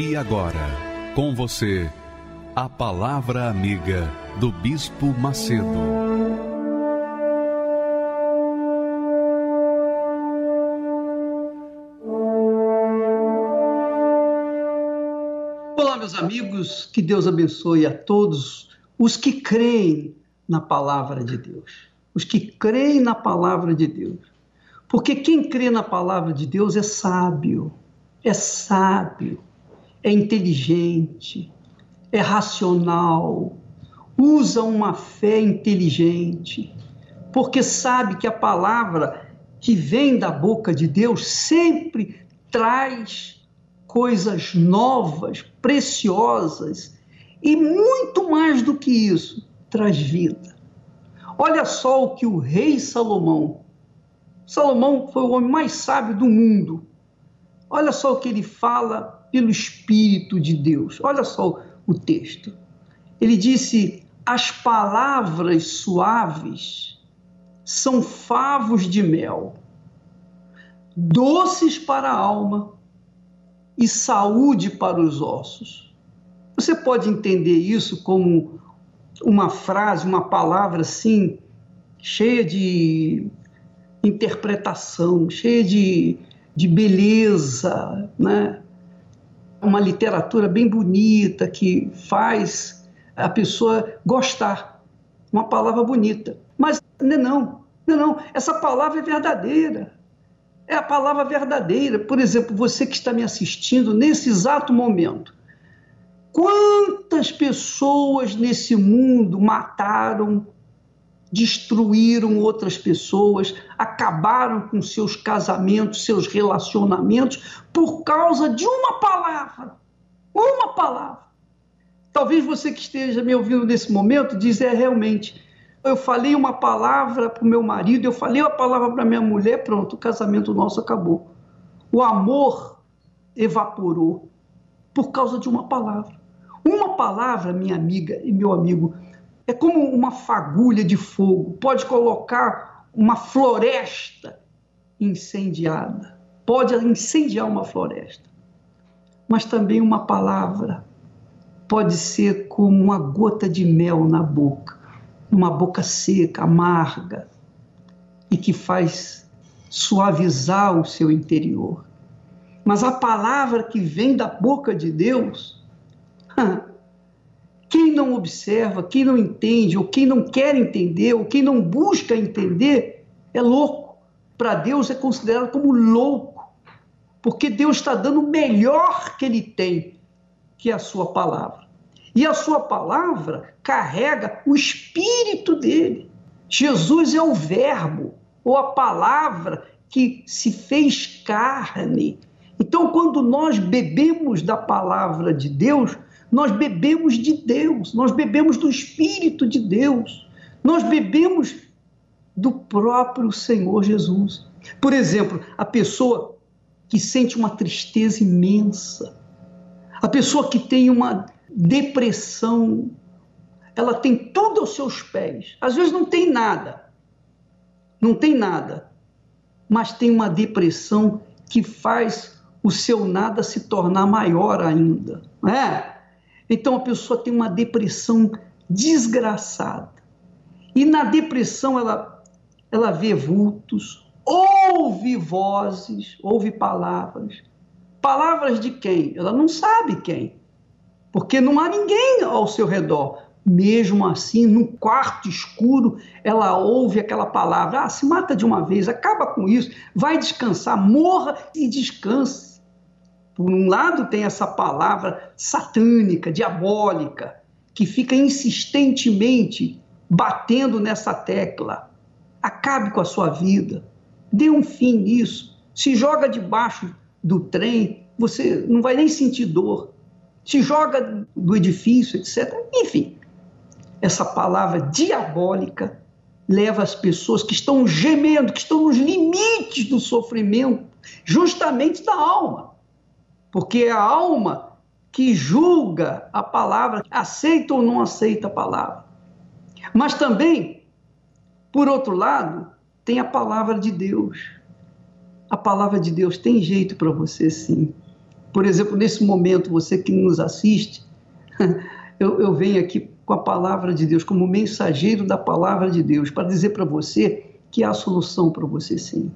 E agora, com você, a Palavra Amiga do Bispo Macedo. Olá, meus amigos, que Deus abençoe a todos os que creem na palavra de Deus. Os que creem na palavra de Deus. Porque quem crê na palavra de Deus é sábio, é sábio é inteligente, é racional, usa uma fé inteligente, porque sabe que a palavra que vem da boca de Deus sempre traz coisas novas, preciosas e muito mais do que isso, traz vida. Olha só o que o rei Salomão, Salomão foi o homem mais sábio do mundo. Olha só o que ele fala pelo Espírito de Deus. Olha só o texto. Ele disse: as palavras suaves são favos de mel, doces para a alma e saúde para os ossos. Você pode entender isso como uma frase, uma palavra assim, cheia de interpretação, cheia de, de beleza, né? Uma literatura bem bonita que faz a pessoa gostar. Uma palavra bonita. Mas não é é não. Essa palavra é verdadeira. É a palavra verdadeira. Por exemplo, você que está me assistindo nesse exato momento. Quantas pessoas nesse mundo mataram destruíram outras pessoas, acabaram com seus casamentos, seus relacionamentos, por causa de uma palavra. Uma palavra. Talvez você que esteja me ouvindo nesse momento diz: é realmente. Eu falei uma palavra para o meu marido, eu falei uma palavra para minha mulher, pronto, o casamento nosso acabou. O amor evaporou por causa de uma palavra. Uma palavra, minha amiga e meu amigo, é como uma fagulha de fogo, pode colocar uma floresta incendiada, pode incendiar uma floresta. Mas também uma palavra pode ser como uma gota de mel na boca, uma boca seca, amarga, e que faz suavizar o seu interior. Mas a palavra que vem da boca de Deus, Quem não observa, quem não entende, ou quem não quer entender, ou quem não busca entender, é louco. Para Deus é considerado como louco, porque Deus está dando o melhor que ele tem, que é a sua palavra. E a sua palavra carrega o espírito dele. Jesus é o Verbo, ou a palavra que se fez carne. Então, quando nós bebemos da palavra de Deus, nós bebemos de Deus, nós bebemos do Espírito de Deus, nós bebemos do próprio Senhor Jesus. Por exemplo, a pessoa que sente uma tristeza imensa, a pessoa que tem uma depressão, ela tem tudo aos seus pés. Às vezes não tem nada, não tem nada, mas tem uma depressão que faz o seu nada se tornar maior ainda. Não é? Então a pessoa tem uma depressão desgraçada. E na depressão ela, ela vê vultos, ouve vozes, ouve palavras. Palavras de quem? Ela não sabe quem. Porque não há ninguém ao seu redor. Mesmo assim, num quarto escuro, ela ouve aquela palavra: ah, se mata de uma vez, acaba com isso, vai descansar, morra e descanse. Por um lado, tem essa palavra satânica, diabólica, que fica insistentemente batendo nessa tecla. Acabe com a sua vida, dê um fim nisso, se joga debaixo do trem, você não vai nem sentir dor. Se joga do edifício, etc. Enfim, essa palavra diabólica leva as pessoas que estão gemendo, que estão nos limites do sofrimento, justamente da alma. Porque é a alma que julga a palavra, aceita ou não aceita a palavra. Mas também, por outro lado, tem a palavra de Deus. A palavra de Deus tem jeito para você, sim. Por exemplo, nesse momento, você que nos assiste, eu, eu venho aqui com a palavra de Deus, como mensageiro da palavra de Deus, para dizer para você que há solução para você sim.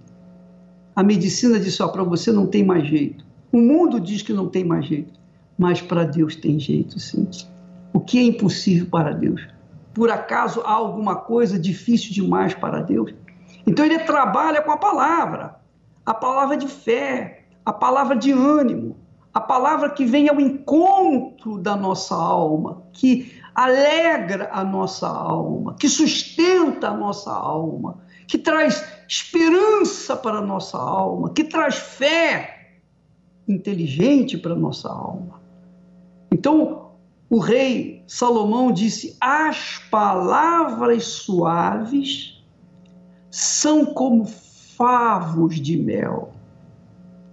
A medicina diz só para você não tem mais jeito. O mundo diz que não tem mais jeito, mas para Deus tem jeito sim. O que é impossível para Deus? Por acaso há alguma coisa difícil demais para Deus? Então ele trabalha com a palavra, a palavra de fé, a palavra de ânimo, a palavra que vem ao encontro da nossa alma, que alegra a nossa alma, que sustenta a nossa alma, que traz esperança para a nossa alma, que traz fé inteligente para a nossa alma. Então, o rei Salomão disse: As palavras suaves são como favos de mel.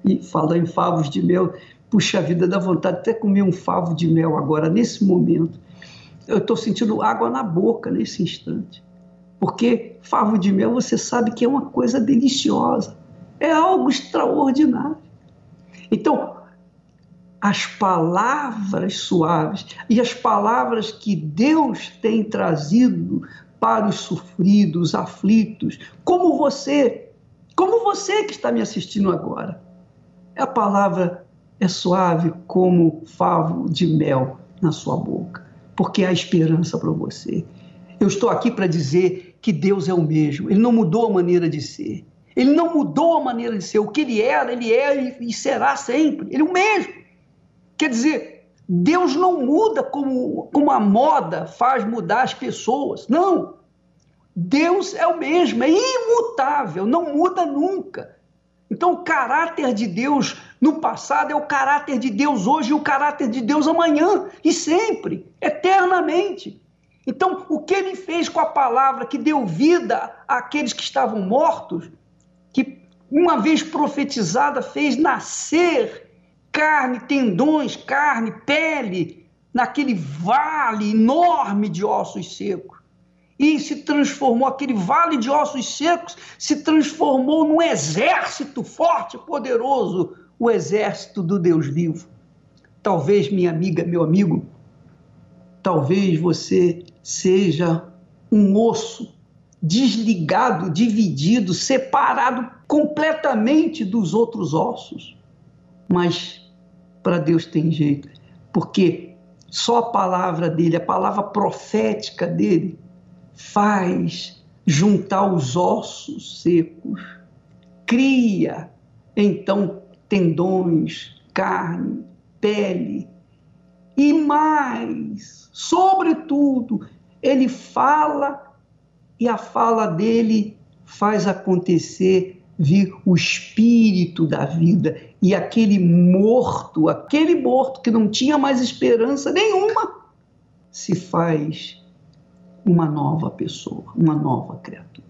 E falando em favos de mel, puxa vida, dá vontade de até comer um favo de mel agora, nesse momento eu estou sentindo água na boca nesse instante. Porque favo de mel você sabe que é uma coisa deliciosa, é algo extraordinário. Então, as palavras suaves e as palavras que Deus tem trazido para os sofridos, aflitos, como você, como você que está me assistindo agora. A palavra é suave como favo de mel na sua boca porque há esperança para você. Eu estou aqui para dizer que Deus é o mesmo, Ele não mudou a maneira de ser. Ele não mudou a maneira de ser. O que ele era, ele é e será sempre. Ele é o mesmo. Quer dizer, Deus não muda como, como a moda faz mudar as pessoas. Não. Deus é o mesmo, é imutável, não muda nunca. Então, o caráter de Deus no passado é o caráter de Deus hoje e o caráter de Deus amanhã e sempre, eternamente. Então, o que ele fez com a palavra que deu vida àqueles que estavam mortos, uma vez profetizada fez nascer carne, tendões, carne, pele, naquele vale enorme de ossos secos e se transformou, aquele vale de ossos secos se transformou num exército forte e poderoso, o exército do Deus vivo. Talvez, minha amiga, meu amigo, talvez você seja um osso desligado, dividido, separado completamente dos outros ossos. Mas para Deus tem jeito, porque só a palavra dele, a palavra profética dele, faz juntar os ossos secos, cria então tendões, carne, pele e mais, sobretudo, ele fala e a fala dele faz acontecer vir o espírito da vida e aquele morto, aquele morto que não tinha mais esperança nenhuma, se faz uma nova pessoa, uma nova criatura.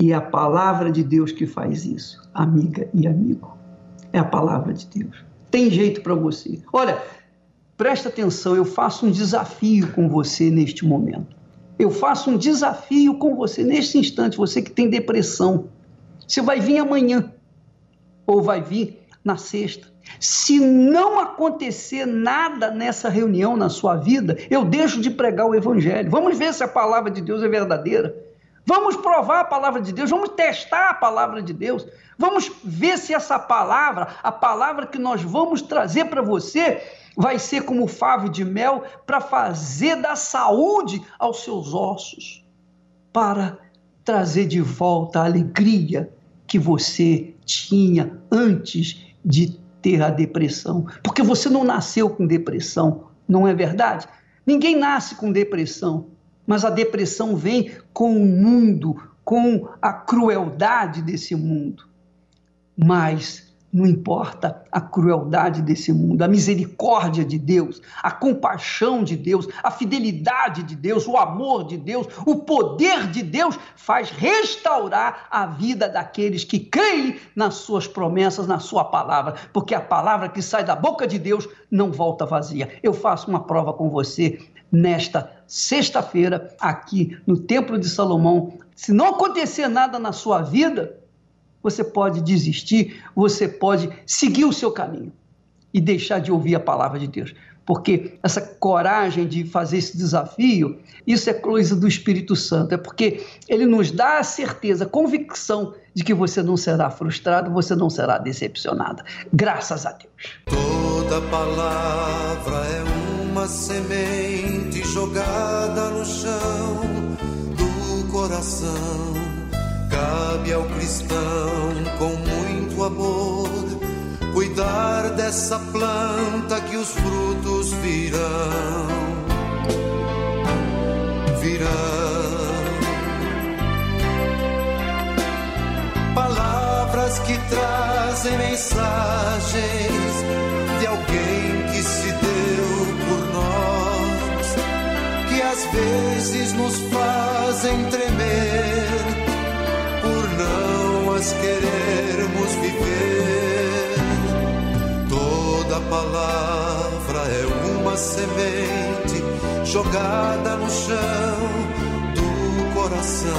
E é a palavra de Deus que faz isso, amiga e amigo. É a palavra de Deus. Tem jeito para você. Olha, presta atenção, eu faço um desafio com você neste momento. Eu faço um desafio com você neste instante, você que tem depressão. Você vai vir amanhã ou vai vir na sexta. Se não acontecer nada nessa reunião na sua vida, eu deixo de pregar o evangelho. Vamos ver se a palavra de Deus é verdadeira. Vamos provar a palavra de Deus, vamos testar a palavra de Deus. Vamos ver se essa palavra, a palavra que nós vamos trazer para você, vai ser como favo de mel para fazer da saúde aos seus ossos, para trazer de volta a alegria que você tinha antes de ter a depressão, porque você não nasceu com depressão, não é verdade? Ninguém nasce com depressão, mas a depressão vem com o mundo, com a crueldade desse mundo. Mas Não importa a crueldade desse mundo, a misericórdia de Deus, a compaixão de Deus, a fidelidade de Deus, o amor de Deus, o poder de Deus faz restaurar a vida daqueles que creem nas suas promessas, na sua palavra, porque a palavra que sai da boca de Deus não volta vazia. Eu faço uma prova com você nesta sexta-feira, aqui no Templo de Salomão. Se não acontecer nada na sua vida, você pode desistir, você pode seguir o seu caminho e deixar de ouvir a palavra de Deus. Porque essa coragem de fazer esse desafio, isso é coisa do Espírito Santo, é porque ele nos dá a certeza, a convicção de que você não será frustrado, você não será decepcionado. Graças a Deus. Toda palavra é uma semente jogada no chão do coração Cabe ao cristão com muito amor cuidar dessa planta que os frutos virão. Virão. Palavras que trazem mensagens de alguém que se deu por nós, que às vezes nos fazem tremer nós querermos viver. Toda palavra é uma semente jogada no chão do coração.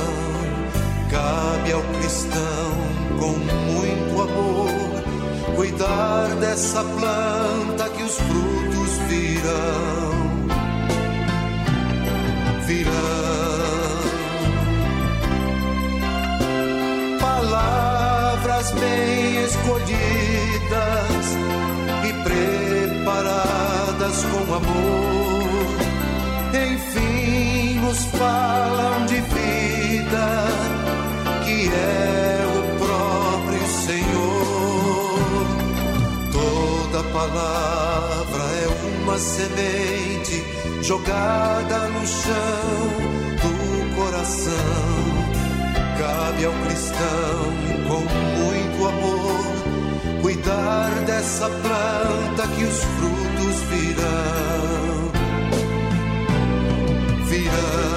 Cabe ao cristão com muito amor cuidar dessa planta que os frutos virão. Virão bem escolhidas e preparadas com amor, enfim nos falam de vida que é o próprio Senhor. Toda palavra é uma semente jogada no chão do coração Cabe ao cristão com muito amor cuidar dessa planta que os frutos virão. Virão.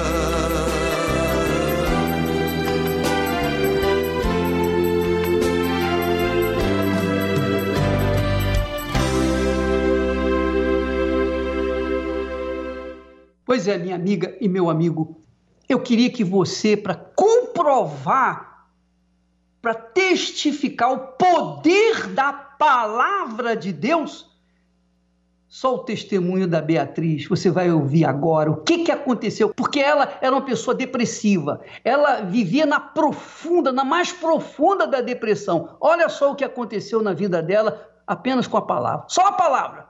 Pois é, minha amiga e meu amigo, eu queria que você, para comprovar, para testificar o poder da palavra de Deus, só o testemunho da Beatriz, você vai ouvir agora o que, que aconteceu, porque ela era uma pessoa depressiva, ela vivia na profunda, na mais profunda da depressão. Olha só o que aconteceu na vida dela apenas com a palavra, só a palavra,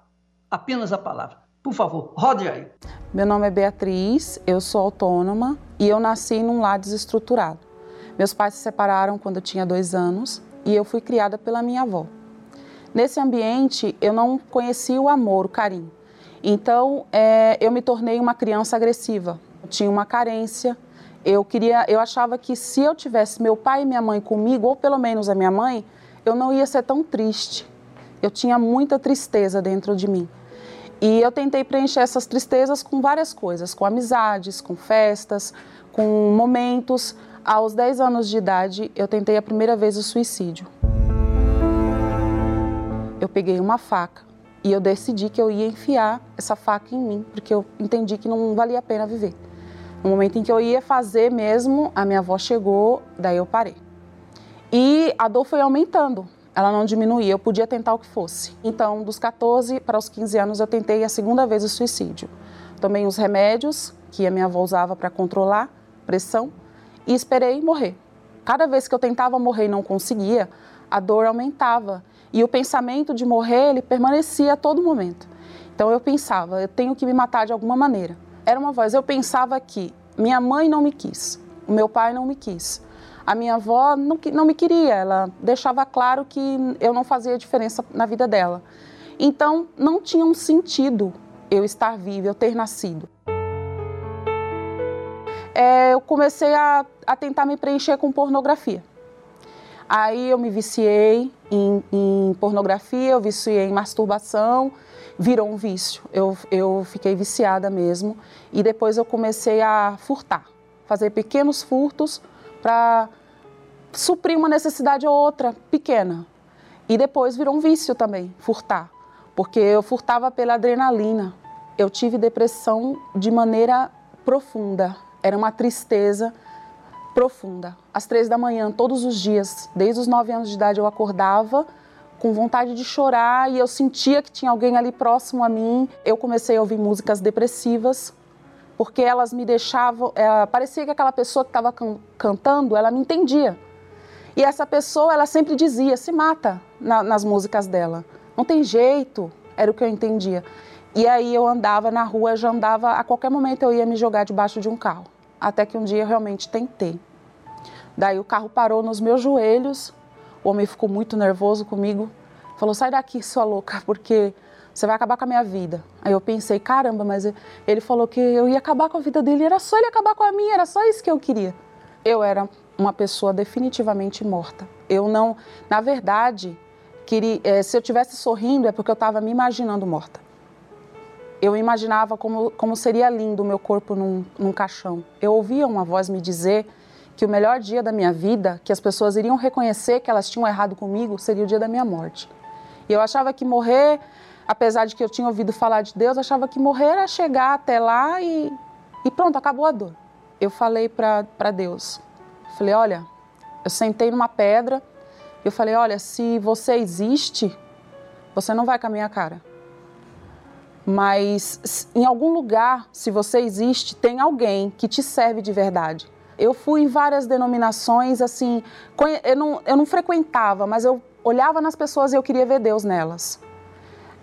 apenas a palavra. Por favor, rode aí. Meu nome é Beatriz, eu sou autônoma e eu nasci num lar desestruturado. Meus pais se separaram quando eu tinha dois anos e eu fui criada pela minha avó. Nesse ambiente, eu não conheci o amor, o carinho. Então, é, eu me tornei uma criança agressiva. Eu tinha uma carência. Eu queria, eu achava que se eu tivesse meu pai e minha mãe comigo, ou pelo menos a minha mãe, eu não ia ser tão triste. Eu tinha muita tristeza dentro de mim. E eu tentei preencher essas tristezas com várias coisas, com amizades, com festas, com momentos. Aos 10 anos de idade, eu tentei a primeira vez o suicídio. Eu peguei uma faca e eu decidi que eu ia enfiar essa faca em mim, porque eu entendi que não valia a pena viver. No momento em que eu ia fazer mesmo, a minha avó chegou, daí eu parei. E a dor foi aumentando ela não diminuía, eu podia tentar o que fosse. Então, dos 14 para os 15 anos, eu tentei a segunda vez o suicídio. Tomei os remédios que a minha avó usava para controlar pressão e esperei morrer. Cada vez que eu tentava morrer e não conseguia, a dor aumentava e o pensamento de morrer ele permanecia a todo momento. Então eu pensava, eu tenho que me matar de alguma maneira. Era uma voz, eu pensava que minha mãe não me quis, o meu pai não me quis, a minha avó não, não me queria, ela deixava claro que eu não fazia diferença na vida dela. Então, não tinha um sentido eu estar viva, eu ter nascido. É, eu comecei a, a tentar me preencher com pornografia. Aí eu me viciei em, em pornografia, eu viciei em masturbação, virou um vício. Eu, eu fiquei viciada mesmo. E depois eu comecei a furtar, fazer pequenos furtos para suprir uma necessidade ou outra pequena. E depois virou um vício também, furtar, porque eu furtava pela adrenalina. Eu tive depressão de maneira profunda, era uma tristeza profunda. Às três da manhã, todos os dias, desde os nove anos de idade, eu acordava com vontade de chorar e eu sentia que tinha alguém ali próximo a mim. Eu comecei a ouvir músicas depressivas porque elas me deixavam. É, parecia que aquela pessoa que estava can cantando, ela me entendia. E essa pessoa, ela sempre dizia: se mata na, nas músicas dela. Não tem jeito, era o que eu entendia. E aí eu andava na rua, já andava, a qualquer momento eu ia me jogar debaixo de um carro até que um dia eu realmente tentei. Daí o carro parou nos meus joelhos, o homem ficou muito nervoso comigo, falou: sai daqui, sua louca, porque você vai acabar com a minha vida. Aí eu pensei: caramba, mas ele falou que eu ia acabar com a vida dele, era só ele acabar com a minha, era só isso que eu queria. Eu era uma pessoa definitivamente morta. Eu não, na verdade, queria, é, se eu tivesse sorrindo é porque eu estava me imaginando morta eu imaginava como, como seria lindo o meu corpo num, num caixão. Eu ouvia uma voz me dizer que o melhor dia da minha vida, que as pessoas iriam reconhecer que elas tinham errado comigo, seria o dia da minha morte. E eu achava que morrer, apesar de que eu tinha ouvido falar de Deus, achava que morrer era chegar até lá e, e pronto, acabou a dor. Eu falei para Deus, falei, olha, eu sentei numa pedra, eu falei, olha, se você existe, você não vai com a minha cara mas em algum lugar, se você existe, tem alguém que te serve de verdade. Eu fui em várias denominações, assim, eu não, eu não frequentava, mas eu olhava nas pessoas e eu queria ver Deus nelas.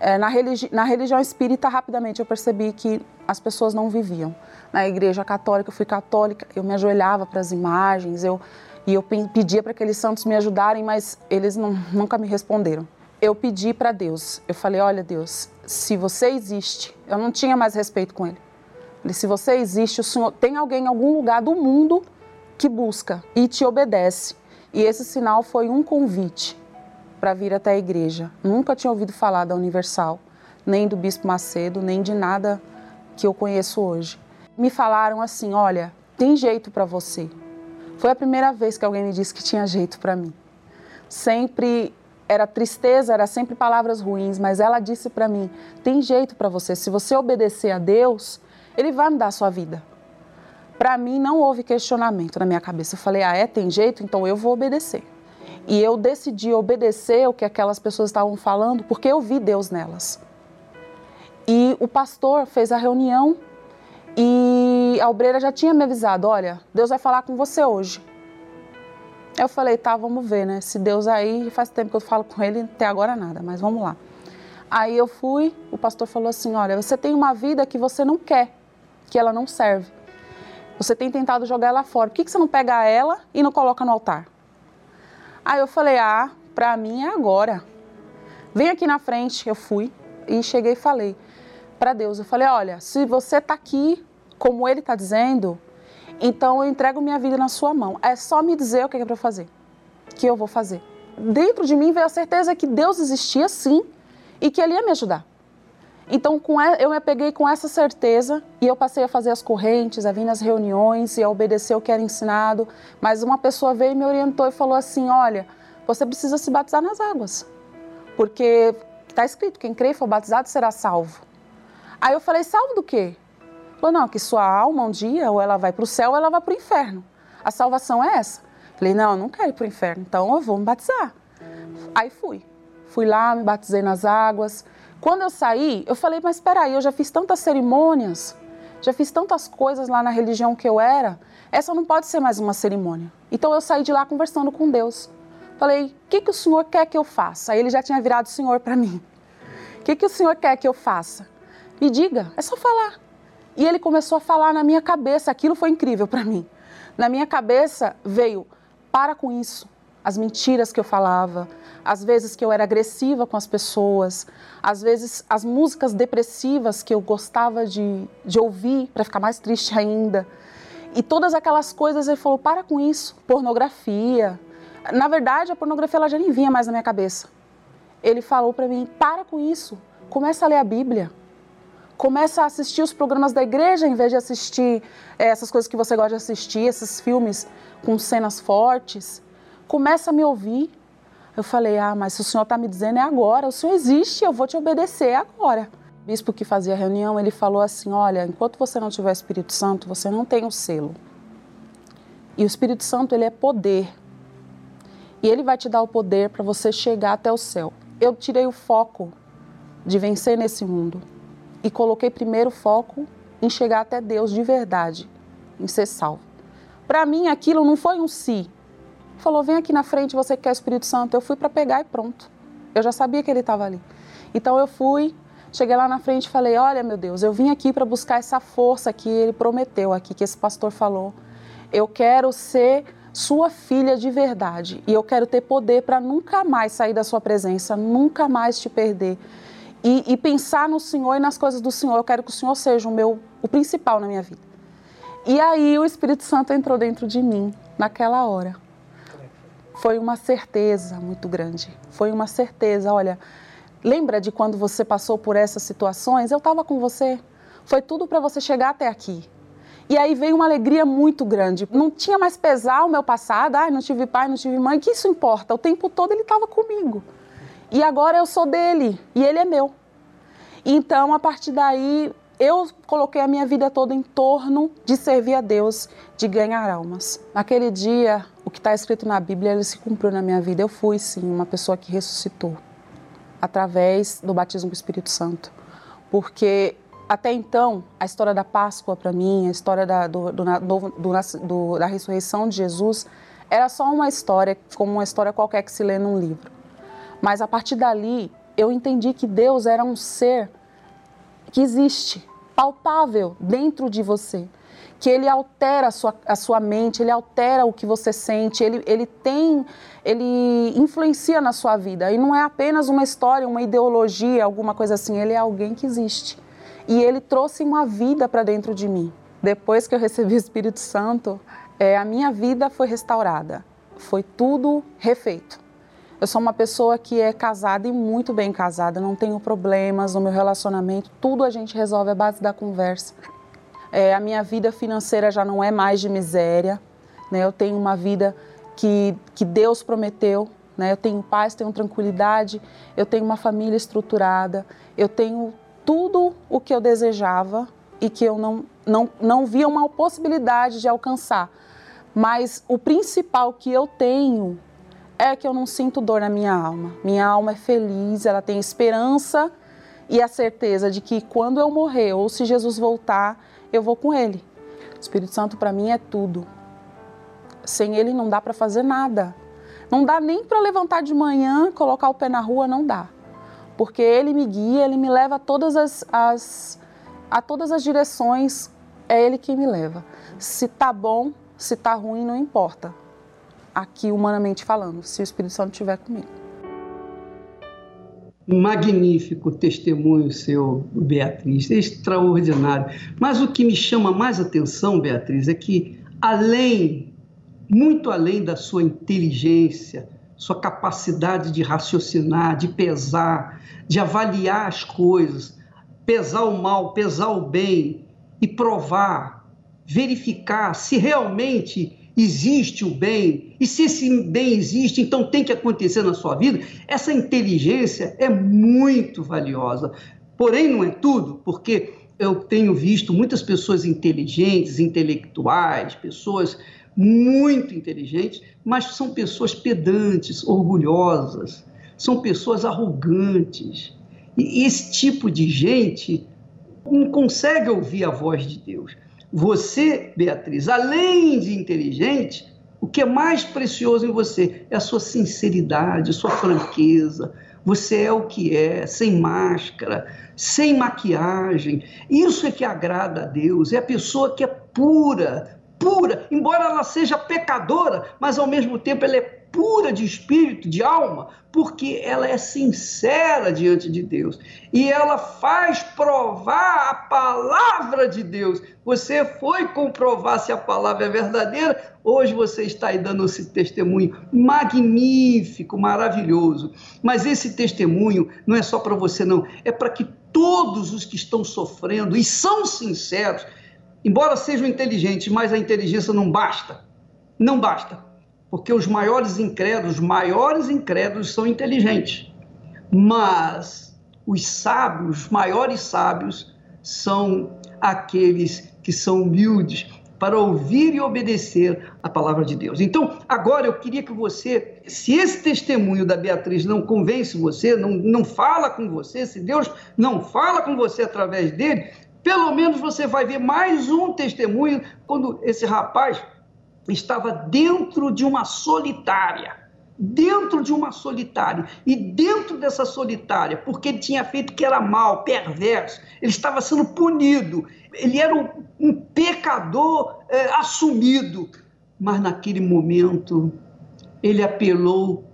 É, na, religi na religião espírita, rapidamente eu percebi que as pessoas não viviam. Na igreja católica, eu fui católica, eu me ajoelhava para as imagens, eu, e eu pedia para aqueles santos me ajudarem, mas eles não, nunca me responderam eu pedi para Deus, eu falei, olha Deus, se você existe, eu não tinha mais respeito com ele. Falei, se você existe, o Senhor tem alguém em algum lugar do mundo que busca e te obedece. E esse sinal foi um convite para vir até a igreja. Nunca tinha ouvido falar da Universal, nem do Bispo Macedo, nem de nada que eu conheço hoje. Me falaram assim: olha, tem jeito para você. Foi a primeira vez que alguém me disse que tinha jeito para mim. Sempre era tristeza, era sempre palavras ruins, mas ela disse para mim: tem jeito para você, se você obedecer a Deus, Ele vai me dar a sua vida. Para mim não houve questionamento na minha cabeça. Eu falei: ah, é, tem jeito, então eu vou obedecer. E eu decidi obedecer o que aquelas pessoas estavam falando, porque eu vi Deus nelas. E o pastor fez a reunião e a obreira já tinha me avisado: olha, Deus vai falar com você hoje. Eu falei, tá, vamos ver, né? Se Deus aí, faz tempo que eu falo com ele, até agora nada, mas vamos lá. Aí eu fui, o pastor falou assim: olha, você tem uma vida que você não quer, que ela não serve. Você tem tentado jogar ela fora. Por que, que você não pega ela e não coloca no altar? Aí eu falei: ah, pra mim é agora. Vem aqui na frente. Eu fui e cheguei e falei para Deus: eu falei, olha, se você tá aqui, como ele tá dizendo, então eu entrego minha vida na sua mão. É só me dizer o que é para fazer, que eu vou fazer. Dentro de mim veio a certeza que Deus existia sim e que Ele ia me ajudar. Então com eu me peguei com essa certeza e eu passei a fazer as correntes, a vir nas reuniões e a obedecer o que era ensinado. Mas uma pessoa veio e me orientou e falou assim: olha, você precisa se batizar nas águas, porque está escrito: quem crê e for batizado será salvo. Aí eu falei: salvo do quê? Falou, não, que sua alma um dia, ou ela vai para o céu ou ela vai para o inferno. A salvação é essa. Falei, não, eu não quero ir para o inferno, então eu vou me batizar. Aí fui. Fui lá, me batizei nas águas. Quando eu saí, eu falei, mas espera aí, eu já fiz tantas cerimônias, já fiz tantas coisas lá na religião que eu era, essa não pode ser mais uma cerimônia. Então eu saí de lá conversando com Deus. Falei, o que, que o Senhor quer que eu faça? Aí ele já tinha virado Senhor para mim. O que, que o Senhor quer que eu faça? Me diga, é só falar. E ele começou a falar na minha cabeça, aquilo foi incrível para mim. Na minha cabeça veio: para com isso. As mentiras que eu falava, às vezes que eu era agressiva com as pessoas, às vezes as músicas depressivas que eu gostava de, de ouvir para ficar mais triste ainda. E todas aquelas coisas ele falou: para com isso. Pornografia, Na verdade, a pornografia ela já nem vinha mais na minha cabeça. Ele falou para mim: para com isso, começa a ler a Bíblia. Começa a assistir os programas da igreja em vez de assistir é, essas coisas que você gosta de assistir, esses filmes com cenas fortes. Começa a me ouvir. Eu falei: ah, mas se o senhor está me dizendo é agora, o senhor existe, eu vou te obedecer agora. O bispo que fazia a reunião, ele falou assim: olha, enquanto você não tiver Espírito Santo, você não tem o selo. E o Espírito Santo, ele é poder. E ele vai te dar o poder para você chegar até o céu. Eu tirei o foco de vencer nesse mundo e coloquei primeiro o foco em chegar até Deus de verdade, em ser salvo. Para mim, aquilo não foi um si. Falou, vem aqui na frente, você que quer o Espírito Santo. Eu fui para pegar e pronto. Eu já sabia que ele estava ali. Então eu fui, cheguei lá na frente e falei: Olha, meu Deus, eu vim aqui para buscar essa força que ele prometeu aqui, que esse pastor falou. Eu quero ser sua filha de verdade e eu quero ter poder para nunca mais sair da sua presença, nunca mais te perder. E, e, pensar no Senhor e nas coisas do Senhor. Eu quero que o Senhor seja o meu, o principal na minha vida. E aí o Espírito Santo entrou dentro de mim naquela hora. Foi uma certeza muito grande. Foi uma certeza. Olha, lembra de quando você passou por essas situações? Eu estava com você. Foi tudo para você chegar até aqui. E aí veio uma alegria muito grande. Não tinha mais pesar o meu passado, ai, não tive pai, não tive mãe, que isso importa? O tempo todo ele estava comigo. E agora eu sou dele e ele é meu. Então, a partir daí, eu coloquei a minha vida toda em torno de servir a Deus, de ganhar almas. Naquele dia, o que está escrito na Bíblia, ele se cumpriu na minha vida. Eu fui, sim, uma pessoa que ressuscitou através do batismo do Espírito Santo. Porque até então, a história da Páscoa para mim, a história da, do, do, do, da ressurreição de Jesus, era só uma história, como uma história qualquer que se lê num livro. Mas a partir dali, eu entendi que Deus era um ser que existe, palpável dentro de você. Que ele altera a sua, a sua mente, ele altera o que você sente, ele, ele tem, ele influencia na sua vida. E não é apenas uma história, uma ideologia, alguma coisa assim, ele é alguém que existe e ele trouxe uma vida para dentro de mim. Depois que eu recebi o Espírito Santo, é, a minha vida foi restaurada, foi tudo refeito. Eu sou uma pessoa que é casada e muito bem casada, não tenho problemas no meu relacionamento, tudo a gente resolve à base da conversa. É, a minha vida financeira já não é mais de miséria, né? eu tenho uma vida que, que Deus prometeu, né? eu tenho paz, tenho tranquilidade, eu tenho uma família estruturada, eu tenho tudo o que eu desejava e que eu não, não, não via uma possibilidade de alcançar. Mas o principal que eu tenho é que eu não sinto dor na minha alma. Minha alma é feliz, ela tem esperança e a certeza de que quando eu morrer ou se Jesus voltar, eu vou com Ele. O Espírito Santo para mim é tudo. Sem Ele não dá para fazer nada. Não dá nem para levantar de manhã, colocar o pé na rua, não dá porque ele me guia, ele me leva a todas as, as, a todas as direções, é ele quem me leva. Se tá bom, se tá ruim, não importa. Aqui, humanamente falando, se o Espírito Santo estiver comigo. Magnífico testemunho seu, Beatriz, extraordinário. Mas o que me chama mais atenção, Beatriz, é que além, muito além da sua inteligência, sua capacidade de raciocinar, de pesar, de avaliar as coisas, pesar o mal, pesar o bem e provar, verificar se realmente existe o bem e se esse bem existe, então tem que acontecer na sua vida. Essa inteligência é muito valiosa. Porém, não é tudo, porque eu tenho visto muitas pessoas inteligentes, intelectuais, pessoas muito inteligentes, mas são pessoas pedantes, orgulhosas, são pessoas arrogantes. E esse tipo de gente não consegue ouvir a voz de Deus. Você, Beatriz, além de inteligente, o que é mais precioso em você é a sua sinceridade, a sua franqueza. Você é o que é, sem máscara, sem maquiagem. Isso é que agrada a Deus. É a pessoa que é pura, pura, embora ela seja pecadora, mas ao mesmo tempo ela é pura de espírito, de alma, porque ela é sincera diante de Deus e ela faz provar a palavra de Deus. Você foi comprovar se a palavra é verdadeira, hoje você está aí dando esse testemunho magnífico, maravilhoso. Mas esse testemunho não é só para você, não, é para que todos os que estão sofrendo e são sinceros, embora sejam inteligentes, mas a inteligência não basta. Não basta porque os maiores incrédulos, os maiores incrédulos são inteligentes, mas os sábios, os maiores sábios, são aqueles que são humildes para ouvir e obedecer a palavra de Deus. Então, agora eu queria que você, se esse testemunho da Beatriz não convence você, não, não fala com você, se Deus não fala com você através dele, pelo menos você vai ver mais um testemunho quando esse rapaz estava dentro de uma solitária. Dentro de uma solitária. E dentro dessa solitária, porque ele tinha feito que era mal, perverso, ele estava sendo punido. Ele era um, um pecador é, assumido. Mas naquele momento, ele apelou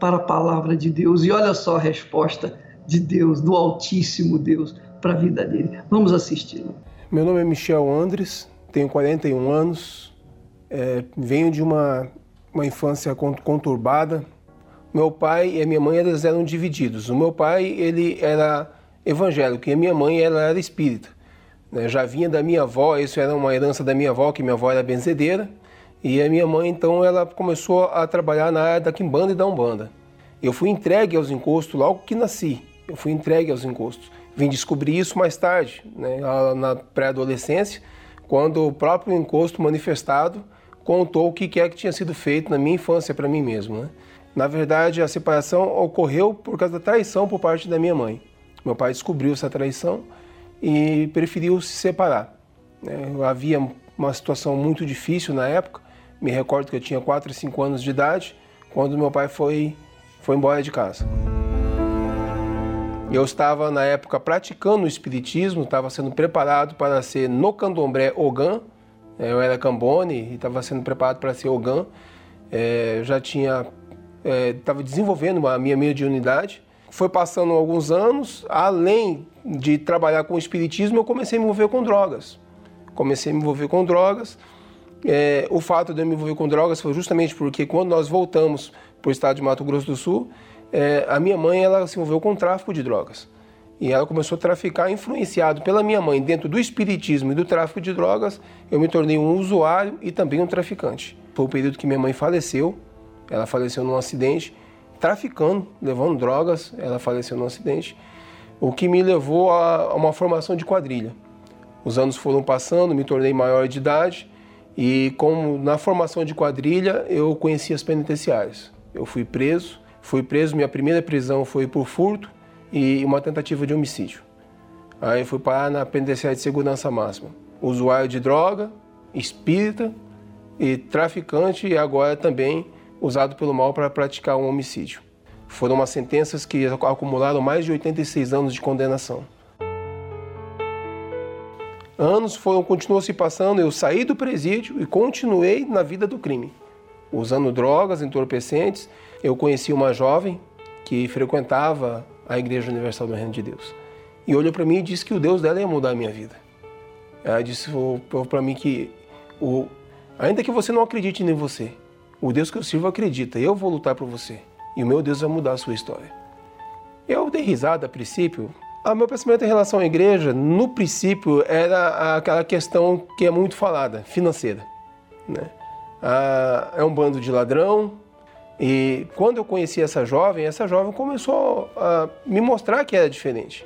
para a palavra de Deus. E olha só a resposta de Deus, do Altíssimo Deus, para a vida dele. Vamos assistir. Meu nome é Michel Andres, tenho 41 anos, é, venho de uma, uma infância conturbada. Meu pai e a minha mãe eles eram divididos. O meu pai ele era evangélico e a minha mãe ela era espírita. Né? Já vinha da minha avó, isso era uma herança da minha avó, que minha avó era benzedeira. E a minha mãe então ela começou a trabalhar na área da quimbanda e da umbanda. Eu fui entregue aos encostos logo que nasci. Eu fui entregue aos encostos. Vim descobrir isso mais tarde, né? na pré-adolescência, quando o próprio encosto manifestado contou o que é que tinha sido feito na minha infância para mim mesmo. Né? Na verdade, a separação ocorreu por causa da traição por parte da minha mãe. Meu pai descobriu essa traição e preferiu se separar. Né? Havia uma situação muito difícil na época. Me recordo que eu tinha 4 e 5 anos de idade quando meu pai foi, foi embora de casa. Eu estava na época praticando o espiritismo, estava sendo preparado para ser no candomblé Ogã, é, eu era Cambone e estava sendo preparado para ser Ogan. É, já tinha estava é, desenvolvendo a minha mediunidade. Foi passando alguns anos, além de trabalhar com espiritismo, eu comecei a me envolver com drogas. Comecei a me envolver com drogas. É, o fato de eu me envolver com drogas foi justamente porque quando nós voltamos para o estado de Mato Grosso do Sul, é, a minha mãe ela se envolveu com tráfico de drogas. E ela começou a traficar, influenciado pela minha mãe dentro do espiritismo e do tráfico de drogas, eu me tornei um usuário e também um traficante. Foi o período que minha mãe faleceu, ela faleceu num acidente, traficando, levando drogas, ela faleceu num acidente, o que me levou a uma formação de quadrilha. Os anos foram passando, me tornei maior de idade e como na formação de quadrilha eu conheci as penitenciárias. Eu fui preso, fui preso, minha primeira prisão foi por furto, e uma tentativa de homicídio. Aí fui parar na penitenciária de segurança máxima. Usuário de droga, espírita e traficante e agora também usado pelo mal para praticar um homicídio. Foram umas sentenças que acumularam mais de 86 anos de condenação. Anos foram continuou se passando, eu saí do presídio e continuei na vida do crime, usando drogas, entorpecentes. Eu conheci uma jovem que frequentava a Igreja Universal do Reino de Deus. E olhou para mim e disse que o Deus dela ia mudar a minha vida. Ela disse para mim que, o, ainda que você não acredite em você, o Deus que eu sirvo acredita, eu vou lutar por você. E o meu Deus vai mudar a sua história. Eu dei risada a princípio. O meu pensamento em relação à igreja, no princípio, era aquela questão que é muito falada, financeira. Né? Ah, é um bando de ladrão, e quando eu conheci essa jovem, essa jovem começou a me mostrar que era diferente.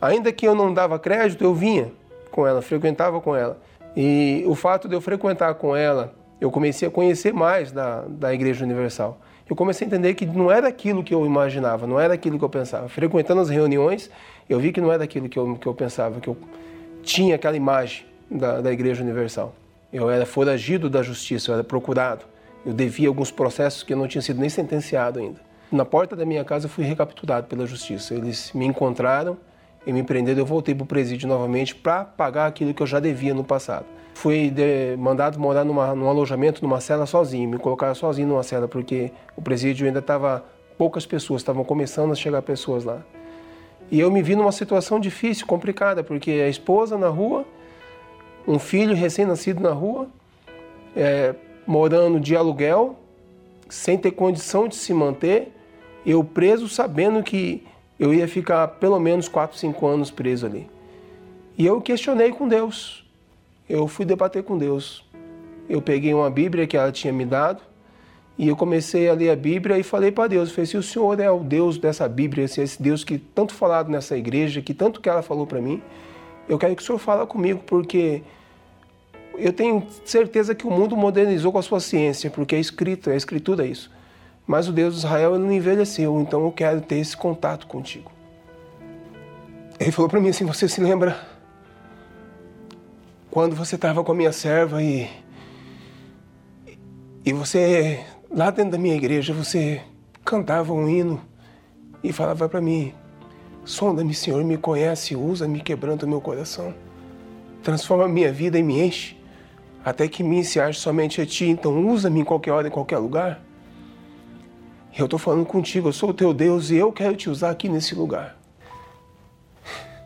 Ainda que eu não dava crédito, eu vinha com ela, frequentava com ela. E o fato de eu frequentar com ela, eu comecei a conhecer mais da, da Igreja Universal. Eu comecei a entender que não era aquilo que eu imaginava, não era aquilo que eu pensava. Frequentando as reuniões, eu vi que não era aquilo que eu, que eu pensava, que eu tinha aquela imagem da, da Igreja Universal. Eu era foragido da justiça, eu era procurado. Eu devia alguns processos que eu não tinha sido nem sentenciado ainda. Na porta da minha casa eu fui recapturado pela justiça. Eles me encontraram e me prenderam, eu voltei para o presídio novamente para pagar aquilo que eu já devia no passado. Fui de, mandado morar numa, num alojamento, numa cela sozinho, me colocaram sozinho numa cela, porque o presídio ainda estava poucas pessoas, estavam começando a chegar pessoas lá. E eu me vi numa situação difícil, complicada, porque a esposa na rua, um filho recém-nascido na rua, é, morando de aluguel, sem ter condição de se manter, eu preso sabendo que eu ia ficar pelo menos 4, 5 anos preso ali. E eu questionei com Deus. Eu fui debater com Deus. Eu peguei uma Bíblia que ela tinha me dado e eu comecei a ler a Bíblia e falei para Deus, falei, se o Senhor é o Deus dessa Bíblia, esse Deus que tanto falado nessa igreja, que tanto que ela falou para mim, eu quero que o Senhor fale comigo, porque eu tenho certeza que o mundo modernizou com a sua ciência, porque é escrito, é escritura é isso. Mas o Deus de Israel não envelheceu, então eu quero ter esse contato contigo. Ele falou para mim assim: Você se lembra quando você estava com a minha serva e. E você, lá dentro da minha igreja, você cantava um hino e falava para mim: Sonda-me, Senhor, me conhece, usa-me, quebrando o meu coração. Transforma a minha vida e me enche, até que me se ache somente a Ti. Então, usa-me em qualquer hora, em qualquer lugar. Eu estou falando contigo, eu sou o teu Deus e eu quero te usar aqui nesse lugar.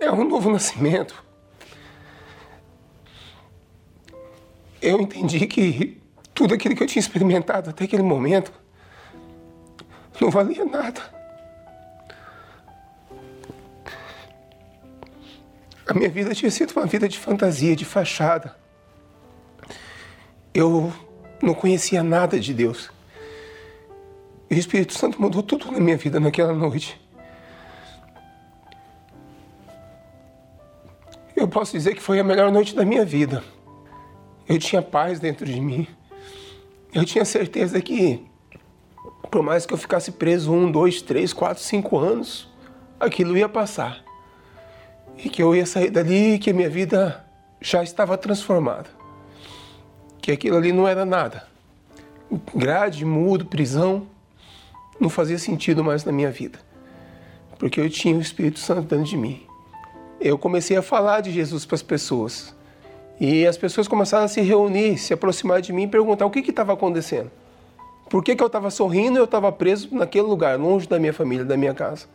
É, é um novo nascimento. Eu entendi que tudo aquilo que eu tinha experimentado até aquele momento não valia nada. A minha vida tinha sido uma vida de fantasia, de fachada. Eu não conhecia nada de Deus. E o Espírito Santo mudou tudo na minha vida naquela noite. Eu posso dizer que foi a melhor noite da minha vida. Eu tinha paz dentro de mim. Eu tinha certeza que, por mais que eu ficasse preso um, dois, três, quatro, cinco anos, aquilo ia passar. E que eu ia sair dali e que a minha vida já estava transformada que aquilo ali não era nada. Grade, mudo, prisão, não fazia sentido mais na minha vida, porque eu tinha o Espírito Santo dentro de mim. Eu comecei a falar de Jesus para as pessoas e as pessoas começaram a se reunir, se aproximar de mim e perguntar o que estava acontecendo. Por que, que eu estava sorrindo e eu estava preso naquele lugar, longe da minha família, da minha casa?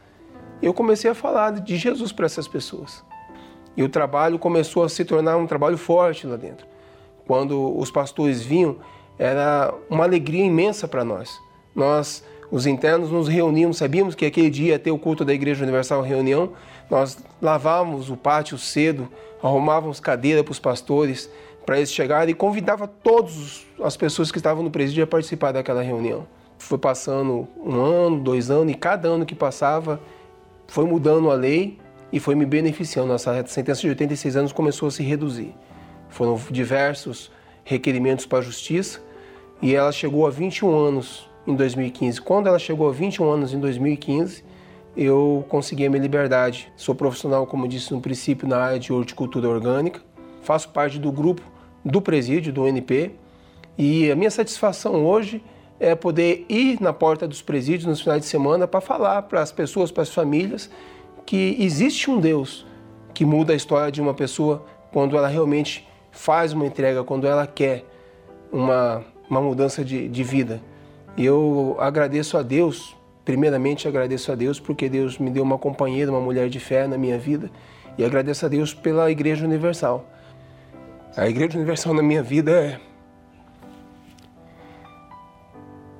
Eu comecei a falar de Jesus para essas pessoas. E o trabalho começou a se tornar um trabalho forte lá dentro quando os pastores vinham, era uma alegria imensa para nós. Nós, os internos, nos reuníamos, sabíamos que aquele dia ia ter o culto da Igreja Universal reunião, nós lavávamos o pátio cedo, arrumávamos cadeira para os pastores, para eles chegarem e convidava todas as pessoas que estavam no presídio a participar daquela reunião. Foi passando um ano, dois anos, e cada ano que passava foi mudando a lei e foi me beneficiando. Nossa sentença de 86 anos começou a se reduzir. Foram diversos requerimentos para a justiça e ela chegou a 21 anos em 2015. Quando ela chegou a 21 anos em 2015, eu consegui a minha liberdade. Sou profissional, como disse no princípio, na área de horticultura orgânica. Faço parte do grupo do presídio, do UNP. E a minha satisfação hoje é poder ir na porta dos presídios nos finais de semana para falar para as pessoas, para as famílias, que existe um Deus que muda a história de uma pessoa quando ela realmente faz uma entrega, quando ela quer uma, uma mudança de, de vida. E eu agradeço a Deus, primeiramente agradeço a Deus porque Deus me deu uma companheira, uma mulher de fé na minha vida. E agradeço a Deus pela Igreja Universal. A Igreja Universal na minha vida é.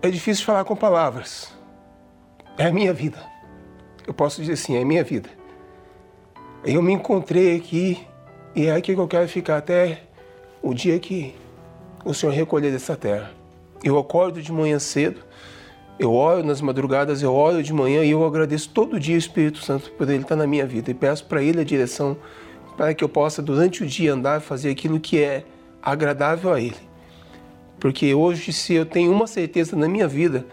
É difícil falar com palavras. É a minha vida. Eu posso dizer assim, é a minha vida. Eu me encontrei aqui e é aqui que eu quero ficar até o dia que o Senhor recolher dessa terra. Eu acordo de manhã cedo, eu oro nas madrugadas, eu oro de manhã e eu agradeço todo dia o Espírito Santo por ele estar na minha vida e peço para ele a direção para que eu possa durante o dia andar e fazer aquilo que é agradável a ele. Porque hoje, se eu tenho uma certeza na minha vida,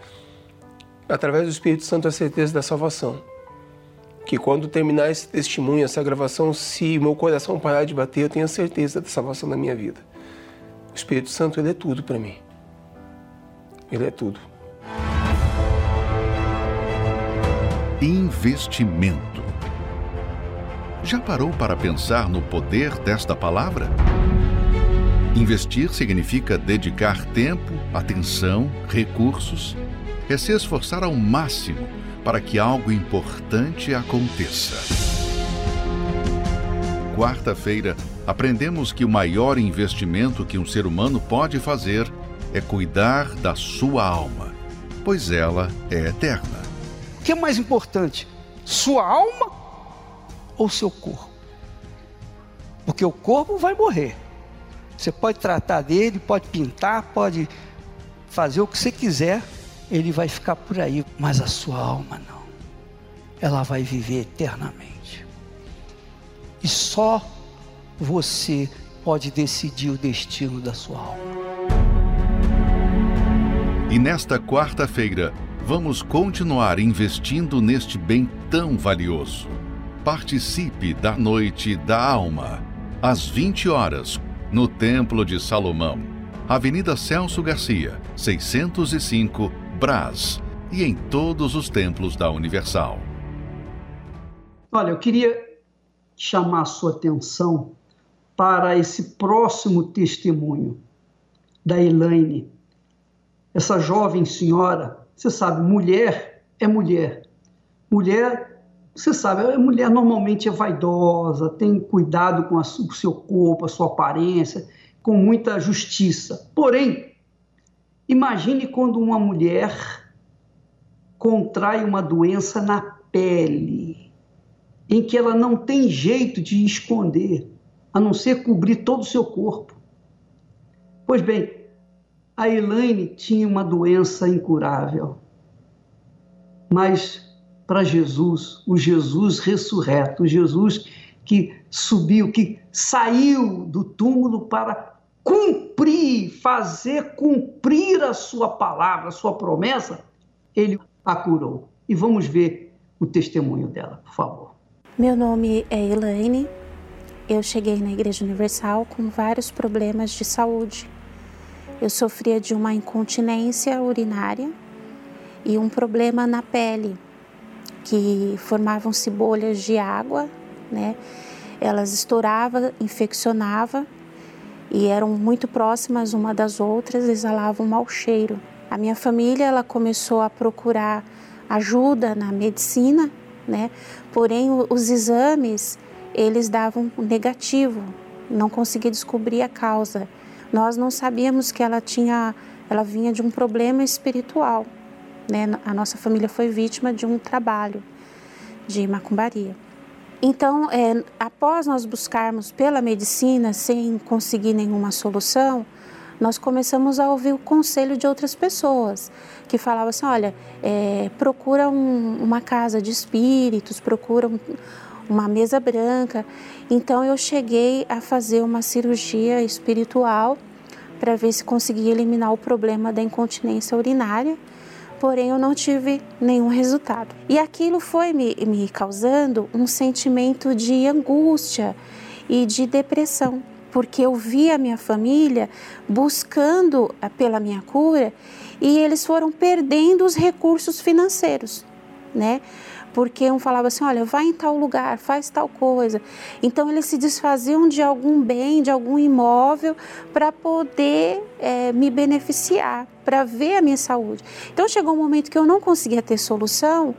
através do Espírito Santo, a certeza da salvação que quando terminar esse testemunho, essa gravação, se meu coração parar de bater, eu tenho certeza da salvação da minha vida. O Espírito Santo, ele é tudo para mim. Ele é tudo. investimento. Já parou para pensar no poder desta palavra? Investir significa dedicar tempo, atenção, recursos. É se esforçar ao máximo para que algo importante aconteça. Quarta-feira, aprendemos que o maior investimento que um ser humano pode fazer é cuidar da sua alma, pois ela é eterna. O que é mais importante? Sua alma ou seu corpo? Porque o corpo vai morrer. Você pode tratar dele, pode pintar, pode fazer o que você quiser, ele vai ficar por aí, mas a sua alma não. Ela vai viver eternamente. E só você pode decidir o destino da sua alma. E nesta quarta-feira, vamos continuar investindo neste bem tão valioso. Participe da Noite da Alma, às 20 horas, no Templo de Salomão, Avenida Celso Garcia, 605, Brás, e em todos os templos da Universal. Olha, eu queria chamar sua atenção para esse próximo testemunho da Elaine. Essa jovem senhora, você sabe, mulher é mulher. Mulher, você sabe, a mulher normalmente é vaidosa, tem cuidado com a, o seu corpo, a sua aparência, com muita justiça. Porém, imagine quando uma mulher contrai uma doença na pele, em que ela não tem jeito de esconder, a não ser cobrir todo o seu corpo. Pois bem, a Elaine tinha uma doença incurável. Mas para Jesus, o Jesus ressurreto, o Jesus que subiu, que saiu do túmulo para cumprir, fazer cumprir a sua palavra, a sua promessa, ele a curou. E vamos ver o testemunho dela, por favor. Meu nome é Elaine. Eu cheguei na Igreja Universal com vários problemas de saúde. Eu sofria de uma incontinência urinária e um problema na pele, que formavam-se bolhas de água, né? Elas estouravam, infeccionavam e eram muito próximas uma das outras, exalavam um mau cheiro. A minha família ela começou a procurar ajuda na medicina, né? Porém os exames eles davam negativo, não conseguia descobrir a causa. Nós não sabíamos que ela tinha, ela vinha de um problema espiritual, né? A nossa família foi vítima de um trabalho de macumbaria. Então, é, após nós buscarmos pela medicina sem conseguir nenhuma solução, nós começamos a ouvir o conselho de outras pessoas que falavam assim: olha, é, procura um, uma casa de espíritos, procura um, uma mesa branca. Então eu cheguei a fazer uma cirurgia espiritual para ver se conseguia eliminar o problema da incontinência urinária, porém eu não tive nenhum resultado. E aquilo foi me, me causando um sentimento de angústia e de depressão, porque eu vi a minha família buscando eh, pela minha cura e eles foram perdendo os recursos financeiros, né? Porque um falava assim: olha, vai em tal lugar, faz tal coisa. Então eles se desfaziam de algum bem, de algum imóvel, para poder é, me beneficiar, para ver a minha saúde. Então chegou um momento que eu não conseguia ter solução.